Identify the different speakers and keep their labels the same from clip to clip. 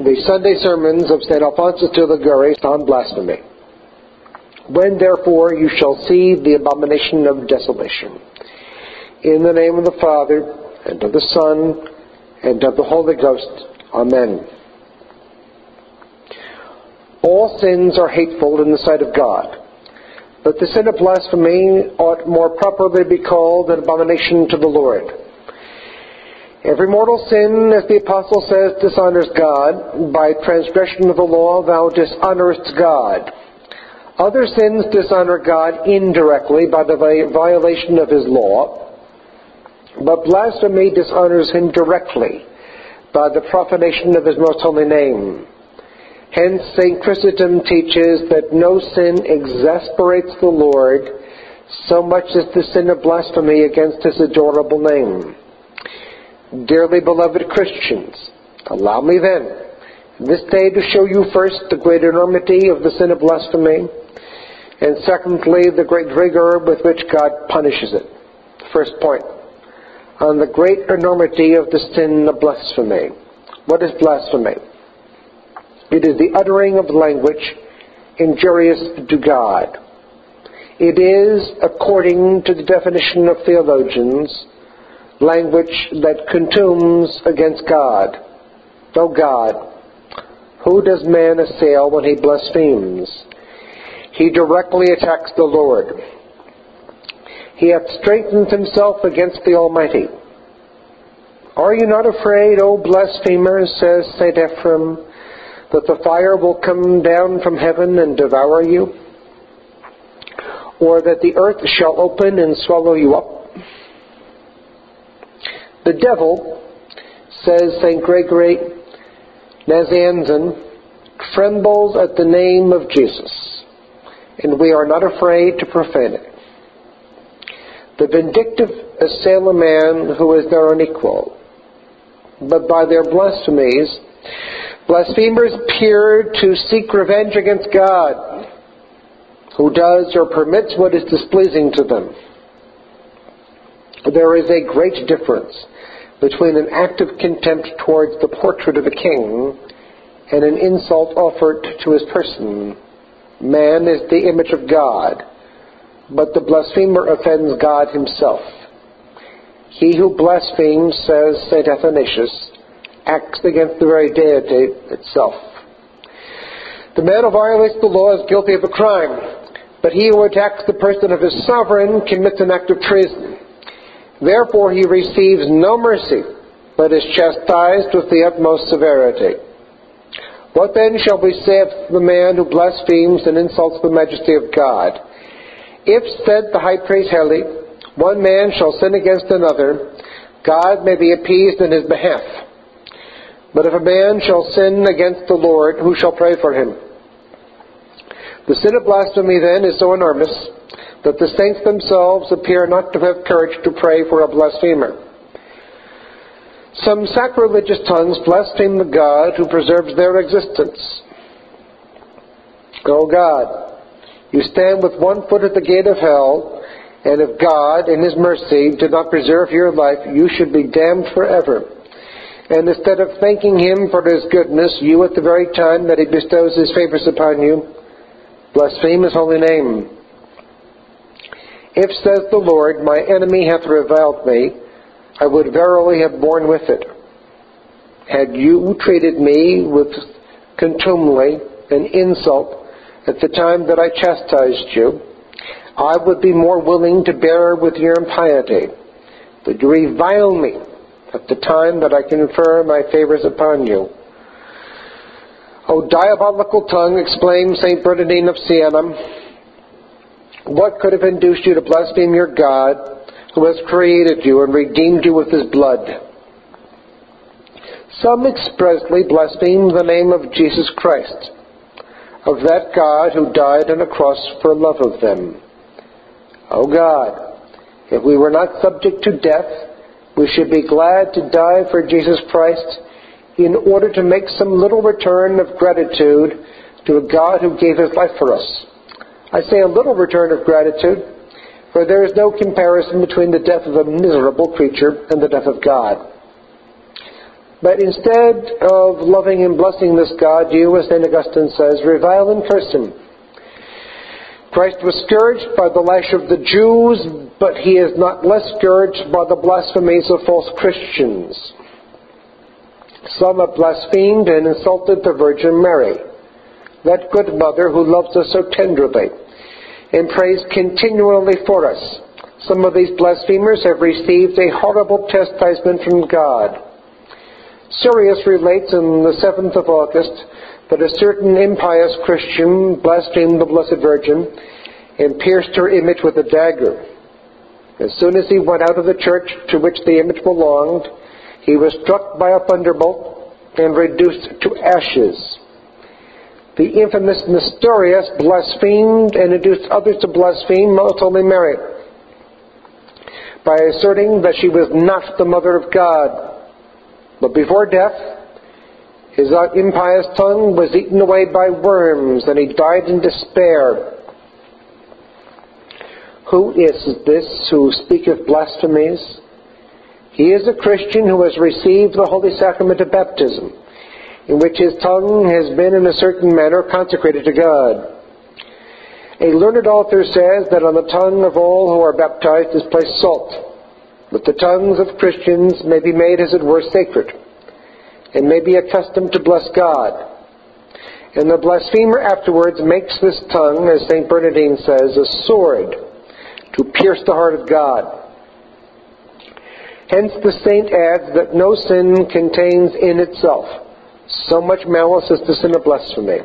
Speaker 1: the Sunday sermons of St. Alphonsus de Liguori on blasphemy. When therefore you shall see the abomination of desolation, in the name of the Father, and of the Son, and of the Holy Ghost. Amen. All sins are hateful in the sight of God, but the sin of blasphemy ought more properly be called an abomination to the Lord. Every mortal sin, as the Apostle says, dishonors God. By transgression of the law, thou dishonorest God. Other sins dishonor God indirectly by the violation of his law, but blasphemy dishonors him directly by the profanation of his most holy name. Hence, St. Chrysostom teaches that no sin exasperates the Lord so much as the sin of blasphemy against his adorable name. Dearly beloved Christians, allow me then, this day to show you first the great enormity of the sin of blasphemy, and secondly, the great rigor with which God punishes it. First point, on the great enormity of the sin of blasphemy. What is blasphemy? It is the uttering of language injurious to God. It is, according to the definition of theologians, language that contumes against God. O God, who does man assail when he blasphemes? he directly attacks the Lord. He hath strengthened himself against the Almighty. Are you not afraid, O blasphemers, says St. Ephrem, that the fire will come down from heaven and devour you? Or that the earth shall open and swallow you up? The devil, says St. Gregory Nazianzen, trembles at the name of Jesus and we are not afraid to profane it. The vindictive assail a man who is their unequal, but by their blasphemies, blasphemers appear to seek revenge against God, who does or permits what is displeasing to them. There is a great difference between an act of contempt towards the portrait of a king and an insult offered to his person. Man is the image of God, but the blasphemer offends God himself. He who blasphemes, says St. Athanasius, acts against the very deity itself. The man who violates the law is guilty of a crime, but he who attacks the person of his sovereign commits an act of treason. Therefore he receives no mercy, but is chastised with the utmost severity. What then shall we say of the man who blasphemes and insults the majesty of God? If, said the high priest Heli, one man shall sin against another, God may be appeased in his behalf. But if a man shall sin against the Lord, who shall pray for him? The sin of blasphemy then is so enormous that the saints themselves appear not to have courage to pray for a blasphemer. Some sacrilegious tongues blaspheme the God who preserves their existence. O God, you stand with one foot at the gate of hell, and if God, in His mercy, did not preserve your life, you should be damned forever. And instead of thanking Him for His goodness, you, at the very time that He bestows His favors upon you, blaspheme His holy name. If, says the Lord, my enemy hath reviled me, I would verily have borne with it. Had you treated me with contumely and insult at the time that I chastised you, I would be more willing to bear with your impiety. But you revile me at the time that I confer my favors upon you. O diabolical tongue, exclaimed St. Bernardine of Siena, what could have induced you to blaspheme your God who has created you and redeemed you with his blood. Some expressly blaspheme the name of Jesus Christ, of that God who died on a cross for love of them. O God, if we were not subject to death, we should be glad to die for Jesus Christ in order to make some little return of gratitude to a God who gave his life for us. I say a little return of gratitude for there is no comparison between the death of a miserable creature and the death of God. But instead of loving and blessing this God, you, as St. Augustine says, revile and curse him. Christ was scourged by the lash of the Jews, but he is not less scourged by the blasphemies of false Christians. Some have blasphemed and insulted the Virgin Mary, that good mother who loves us so tenderly and prays continually for us. Some of these blasphemers have received a horrible chastisement from God. Surius relates in the 7th of August that a certain impious Christian blasphemed the Blessed Virgin and pierced her image with a dagger. As soon as he went out of the church to which the image belonged, he was struck by a thunderbolt and reduced to ashes. The infamous Nestorius blasphemed and induced others to blaspheme Most Holy Mary by asserting that she was not the Mother of God. But before death, his uh, impious tongue was eaten away by worms, and he died in despair. Who is this who speaketh blasphemies? He is a Christian who has received the holy sacrament of baptism, in which his tongue has been in a certain manner consecrated to God. A learned author says that on the tongue of all who are baptized is placed salt, that the tongues of Christians may be made as it were sacred, and may be accustomed to bless God. And the blasphemer afterwards makes this tongue, as St. Bernardine says, a sword to pierce the heart of God. Hence the saint adds that no sin contains in itself so much malice is the sin of blasphemy.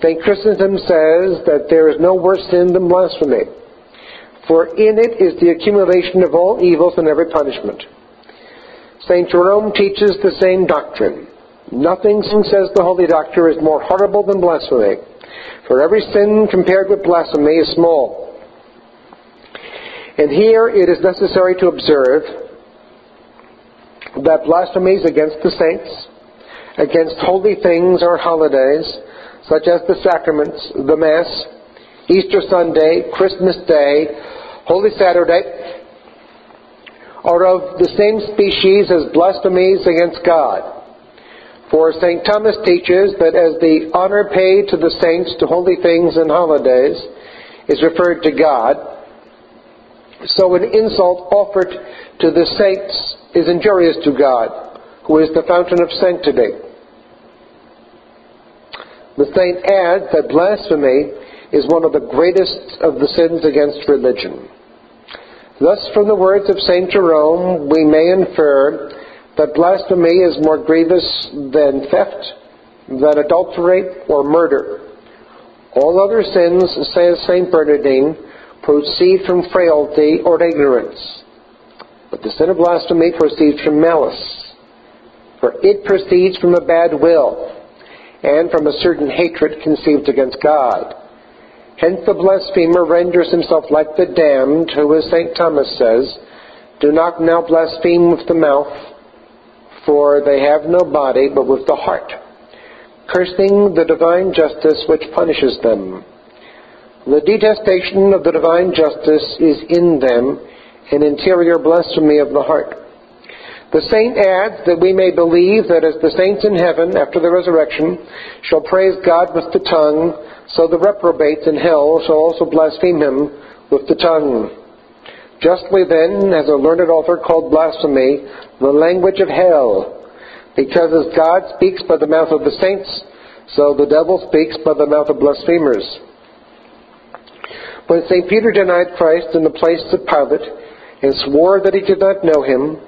Speaker 1: St. Chrysostom says that there is no worse sin than blasphemy, for in it is the accumulation of all evils and every punishment. St. Jerome teaches the same doctrine. Nothing, says the Holy Doctor, is more horrible than blasphemy, for every sin compared with blasphemy is small. And here it is necessary to observe that blasphemies against the saints, against holy things or holidays, such as the sacraments, the Mass, Easter Sunday, Christmas Day, Holy Saturday, are of the same species as blasphemies against God. For St. Thomas teaches that as the honor paid to the saints to holy things and holidays is referred to God, so an insult offered to the saints is injurious to God, who is the fountain of sanctity. The saint adds that blasphemy is one of the greatest of the sins against religion. Thus, from the words of St. Jerome, we may infer that blasphemy is more grievous than theft, than adultery, or murder. All other sins, says St. Bernardine, proceed from frailty or ignorance. But the sin of blasphemy proceeds from malice, for it proceeds from a bad will and from a certain hatred conceived against God. Hence the blasphemer renders himself like the damned, who, as St. Thomas says, do not now blaspheme with the mouth, for they have no body, but with the heart, cursing the divine justice which punishes them. The detestation of the divine justice is in them an interior blasphemy of the heart. The saint adds that we may believe that as the saints in heaven after the resurrection shall praise God with the tongue, so the reprobates in hell shall also blaspheme him with the tongue. Justly then, as a learned author called blasphemy, the language of hell, because as God speaks by the mouth of the saints, so the devil speaks by the mouth of blasphemers. When St. Peter denied Christ in the place of Pilate and swore that he did not know him,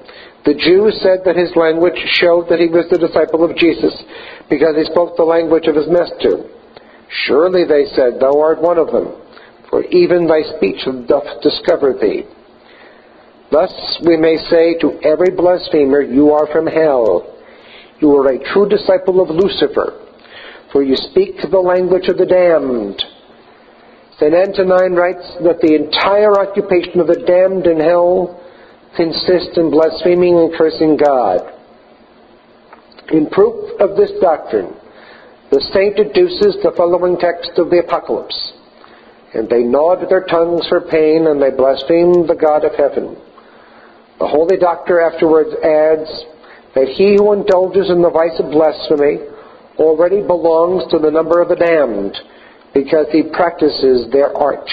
Speaker 1: the Jews said that his language showed that he was the disciple of Jesus, because he spoke the language of his master. Surely, they said, thou art one of them, for even thy speech doth discover thee. Thus we may say to every blasphemer, You are from hell. You are a true disciple of Lucifer, for you speak the language of the damned. St. Antonine writes that the entire occupation of the damned in hell consists in blaspheming and cursing God. In proof of this doctrine, the saint deduces the following text of the Apocalypse. And they gnawed their tongues for pain, and they blasphemed the God of heaven. The holy doctor afterwards adds that he who indulges in the vice of blasphemy already belongs to the number of the damned, because he practices their art.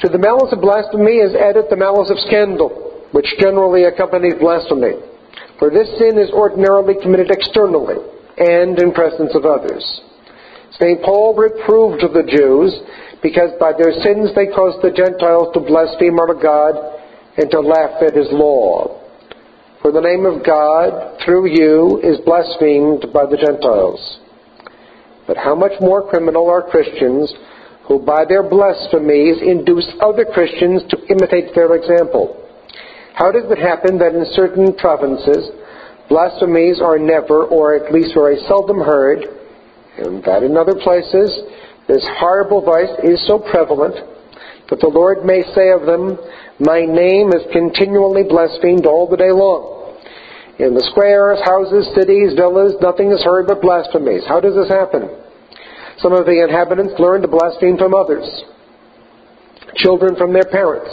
Speaker 1: To the malice of blasphemy is added the malice of scandal, which generally accompanies blasphemy. For this sin is ordinarily committed externally and in presence of others. St. Paul reproved the Jews because by their sins they caused the Gentiles to blaspheme our God and to laugh at his law. For the name of God through you is blasphemed by the Gentiles. But how much more criminal are Christians who by their blasphemies induce other Christians to imitate their example? How does it happen that in certain provinces blasphemies are never, or at least very seldom heard, and that in other places this horrible vice is so prevalent that the Lord may say of them, My name is continually blasphemed all the day long. In the squares, houses, cities, villas, nothing is heard but blasphemies. How does this happen? Some of the inhabitants learn to blaspheme from others. Children from their parents,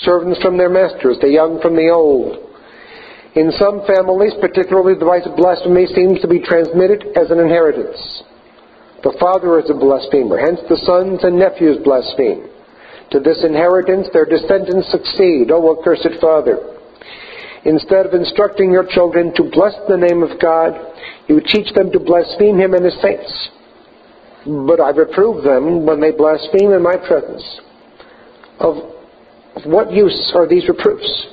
Speaker 1: servants from their masters, the young from the old. In some families, particularly the vice of blasphemy seems to be transmitted as an inheritance. The father is a blasphemer, hence the sons and nephews blaspheme. To this inheritance their descendants succeed, O accursed father. Instead of instructing your children to bless the name of God, you teach them to blaspheme him and his saints. But I reprove them when they blaspheme in my presence. Of what use are these reproofs?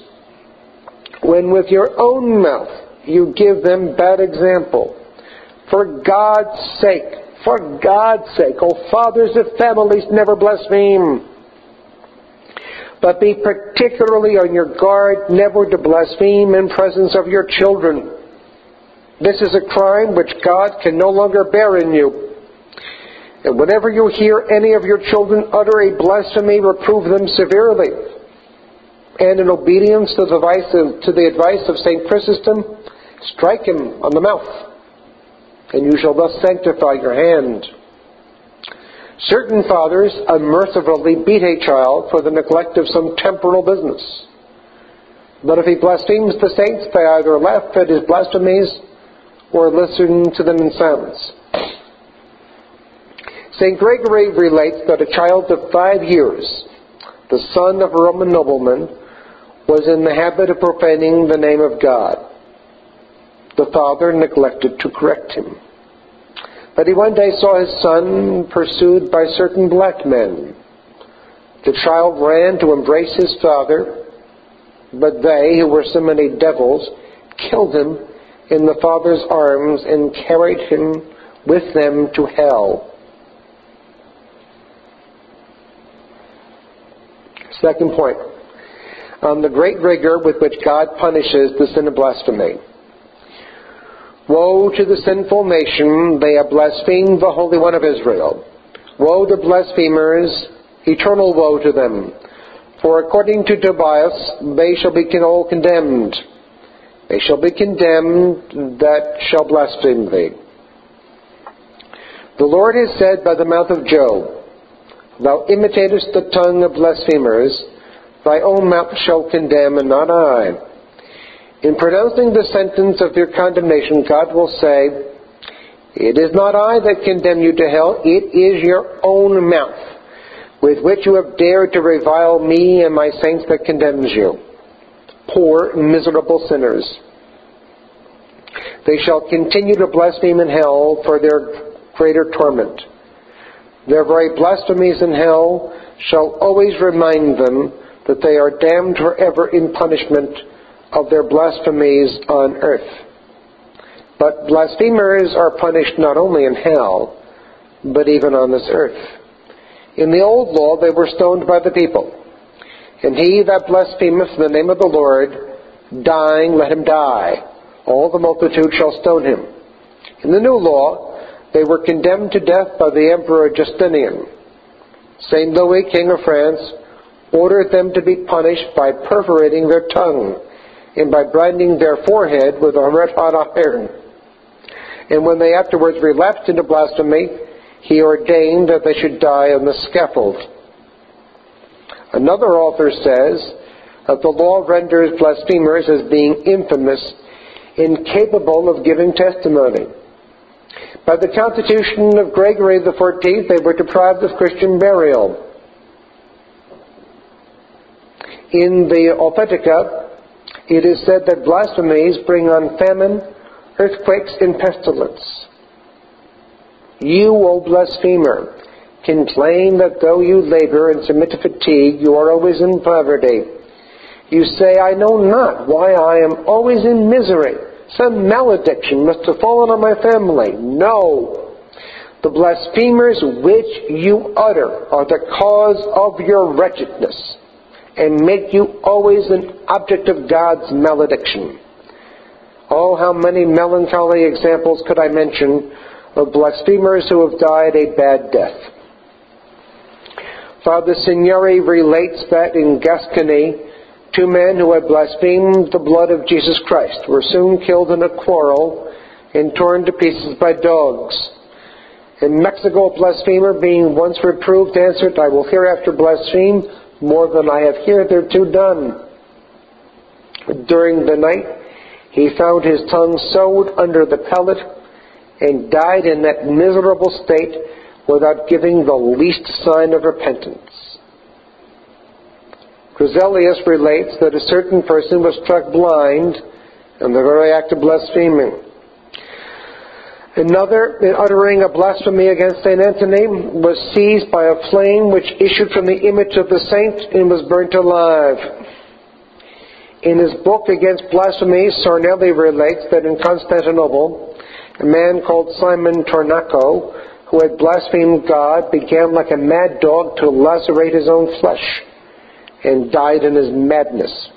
Speaker 1: When with your own mouth you give them bad example. For God's sake, for God's sake, O fathers of families, never blaspheme. But be particularly on your guard never to blaspheme in presence of your children. This is a crime which God can no longer bear in you. And whenever you hear any of your children utter a blasphemy, reprove them severely. And in obedience to the advice of, to the advice of St. Chrysostom, strike him on the mouth and you shall thus sanctify your hand. Certain fathers unmercifully beat a child for the neglect of some temporal business. But if he blasphemes the saints, they either laugh at his blasphemies or listen to them in silence. St. Gregory relates that a child of five years, the son of a Roman nobleman, was in the habit of profaning the name of God the father neglected to correct him. But he one day saw his son pursued by certain black men. The child ran to embrace his father, but they, who were so many devils, killed him in the father's arms and carried him with them to hell. Second point on the great rigor with which God punishes the sin of blasphemy. Woe to the sinful nation, they have blasphemed the Holy One of Israel. Woe to the blasphemers, eternal woe to them. For according to Tobias, they shall be all condemned. They shall be condemned that shall blaspheme thee. The Lord has said by the mouth of Job, Thou imitatest the tongue of blasphemers, thy own mouth shall condemn, and not I. In pronouncing the sentence of your condemnation, God will say, It is not I that condemn you to hell, it is your own mouth with which you have dared to revile me and my saints that condemns you. Poor, miserable sinners. They shall continue to blaspheme in hell for their greater torment. Their very blasphemies in hell shall always remind them that they are damned forever in punishment of their blasphemies on earth. But blasphemers are punished not only in hell, but even on this earth. In the old law they were stoned by the people. And he that blasphemeth in the name of the Lord, dying, let him die. All the multitude shall stone him. In the new law, they were condemned to death by the Emperor Justinian. Saint Louis, King of France, ordered them to be punished by perforating their tongue and by branding their forehead with a red hot iron. And when they afterwards relapsed into blasphemy, he ordained that they should die on the scaffold. Another author says that the law renders blasphemers as being infamous incapable of giving testimony. By the constitution of Gregory XIV, they were deprived of Christian burial. In the Authentica, it is said that blasphemies bring on famine, earthquakes, and pestilence. You, O blasphemer, complain that though you labor and submit to fatigue, you are always in poverty. You say, I know not why I am always in misery. Some malediction must have fallen on my family. No. The blasphemers which you utter are the cause of your wretchedness and make you always an object of God's malediction. Oh, how many melancholy examples could I mention of blasphemers who have died a bad death. Father Segneri relates that in Gascony, two men who had blasphemed the blood of Jesus Christ were soon killed in a quarrel and torn to pieces by dogs. In Mexico, a blasphemer, being once reproved, answered, I will hereafter blaspheme more than I have hitherto done. During the night, he found his tongue sewed under the pellet and died in that miserable state without giving the least sign of repentance. Chryselius relates that a certain person was struck blind in the very act of blaspheming. Another, in uttering a blasphemy against St. Anthony, was seized by a flame which issued from the image of the saint and was burnt alive. In his book against blasphemy, Sarnelli relates that in Constantinople, a man called Simon Tornaco, who had blasphemed God, began like a mad dog to lacerate his own flesh and died in his madness.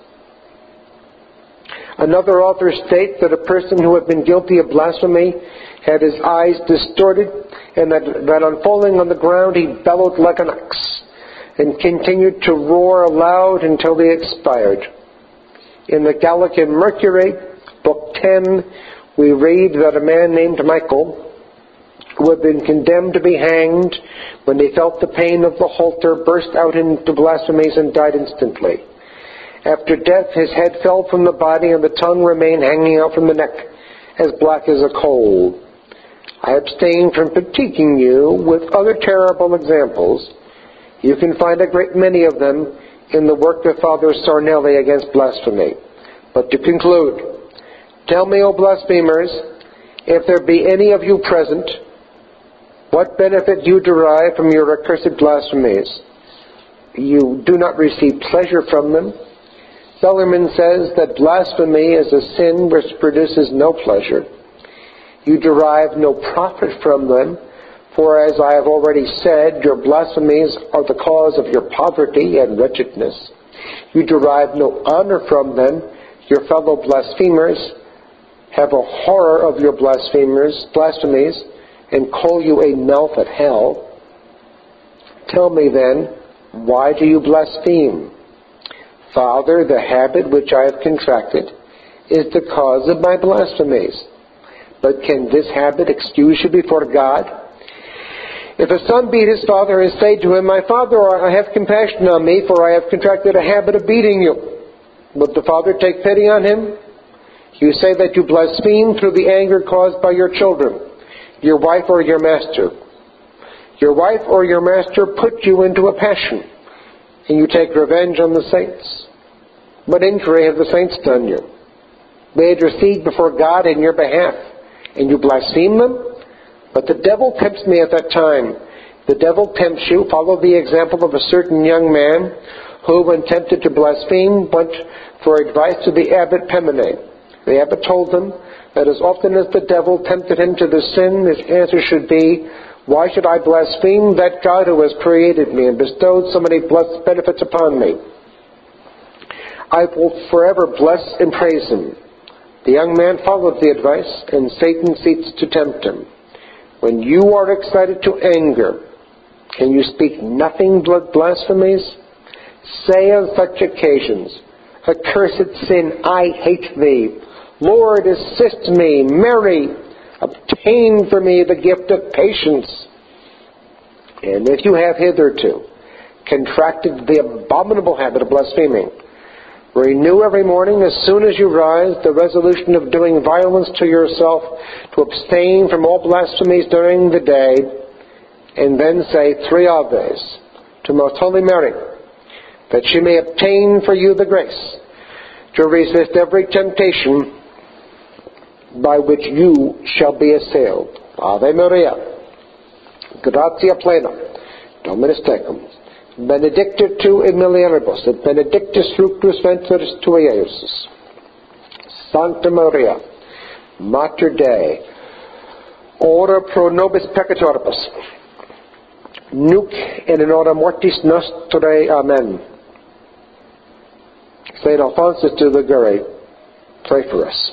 Speaker 1: Another author states that a person who had been guilty of blasphemy had his eyes distorted and that, that on falling on the ground he bellowed like an ox and continued to roar aloud until he expired. In the Gallican Mercury, Book 10, we read that a man named Michael, who had been condemned to be hanged, when they felt the pain of the halter, burst out into blasphemies and died instantly. After death, his head fell from the body and the tongue remained hanging out from the neck, as black as a coal. I abstain from fatiguing you with other terrible examples. You can find a great many of them in the work of Father Sarnelli against blasphemy. But to conclude, Tell me, O blasphemers, if there be any of you present, what benefit do you derive from your accursed blasphemies. You do not receive pleasure from them. Bellarmine says that blasphemy is a sin which produces no pleasure. You derive no profit from them, for as I have already said, your blasphemies are the cause of your poverty and wretchedness. You derive no honor from them, your fellow blasphemers, have a horror of your blasphemers, blasphemies, and call you a mouth of hell. Tell me then, why do you blaspheme? Father, the habit which I have contracted is the cause of my blasphemies. But can this habit excuse you before God? If a son beat his father and say to him, My father, I have compassion on me, for I have contracted a habit of beating you, would the father take pity on him? You say that you blaspheme through the anger caused by your children, your wife or your master. Your wife or your master put you into a passion, and you take revenge on the saints. What injury have the saints done you? They intercede before God in your behalf, and you blaspheme them? But the devil tempts me at that time. The devil tempts you. Follow the example of a certain young man who, when tempted to blaspheme, went for advice to the abbot Pemene. The abbot told them that as often as the devil tempted him to the sin, his answer should be, Why should I blaspheme that God who has created me and bestowed so many blessed benefits upon me? I will forever bless and praise him. The young man followed the advice, and Satan ceased to tempt him. When you are excited to anger, can you speak nothing but blasphemies? Say on such occasions, Accursed sin, I hate thee. Lord, assist me. Mary, obtain for me the gift of patience. And if you have hitherto contracted the abominable habit of blaspheming, Renew every morning, as soon as you rise, the resolution of doing violence to yourself, to abstain from all blasphemies during the day, and then say three Aves to Most Holy Mary, that she may obtain for you the grace to resist every temptation by which you shall be assailed. Ave Maria, gratia plena, Dominus tecum, benedicta tu in mulieribus, et benedictus fructus ventris tui, Iesus. Sancta Maria, Mater Dei, ora pro nobis peccatoribus, nunc et in hora mortis nostrae. Amen. St. Alphonsus de Liguori, pray for us.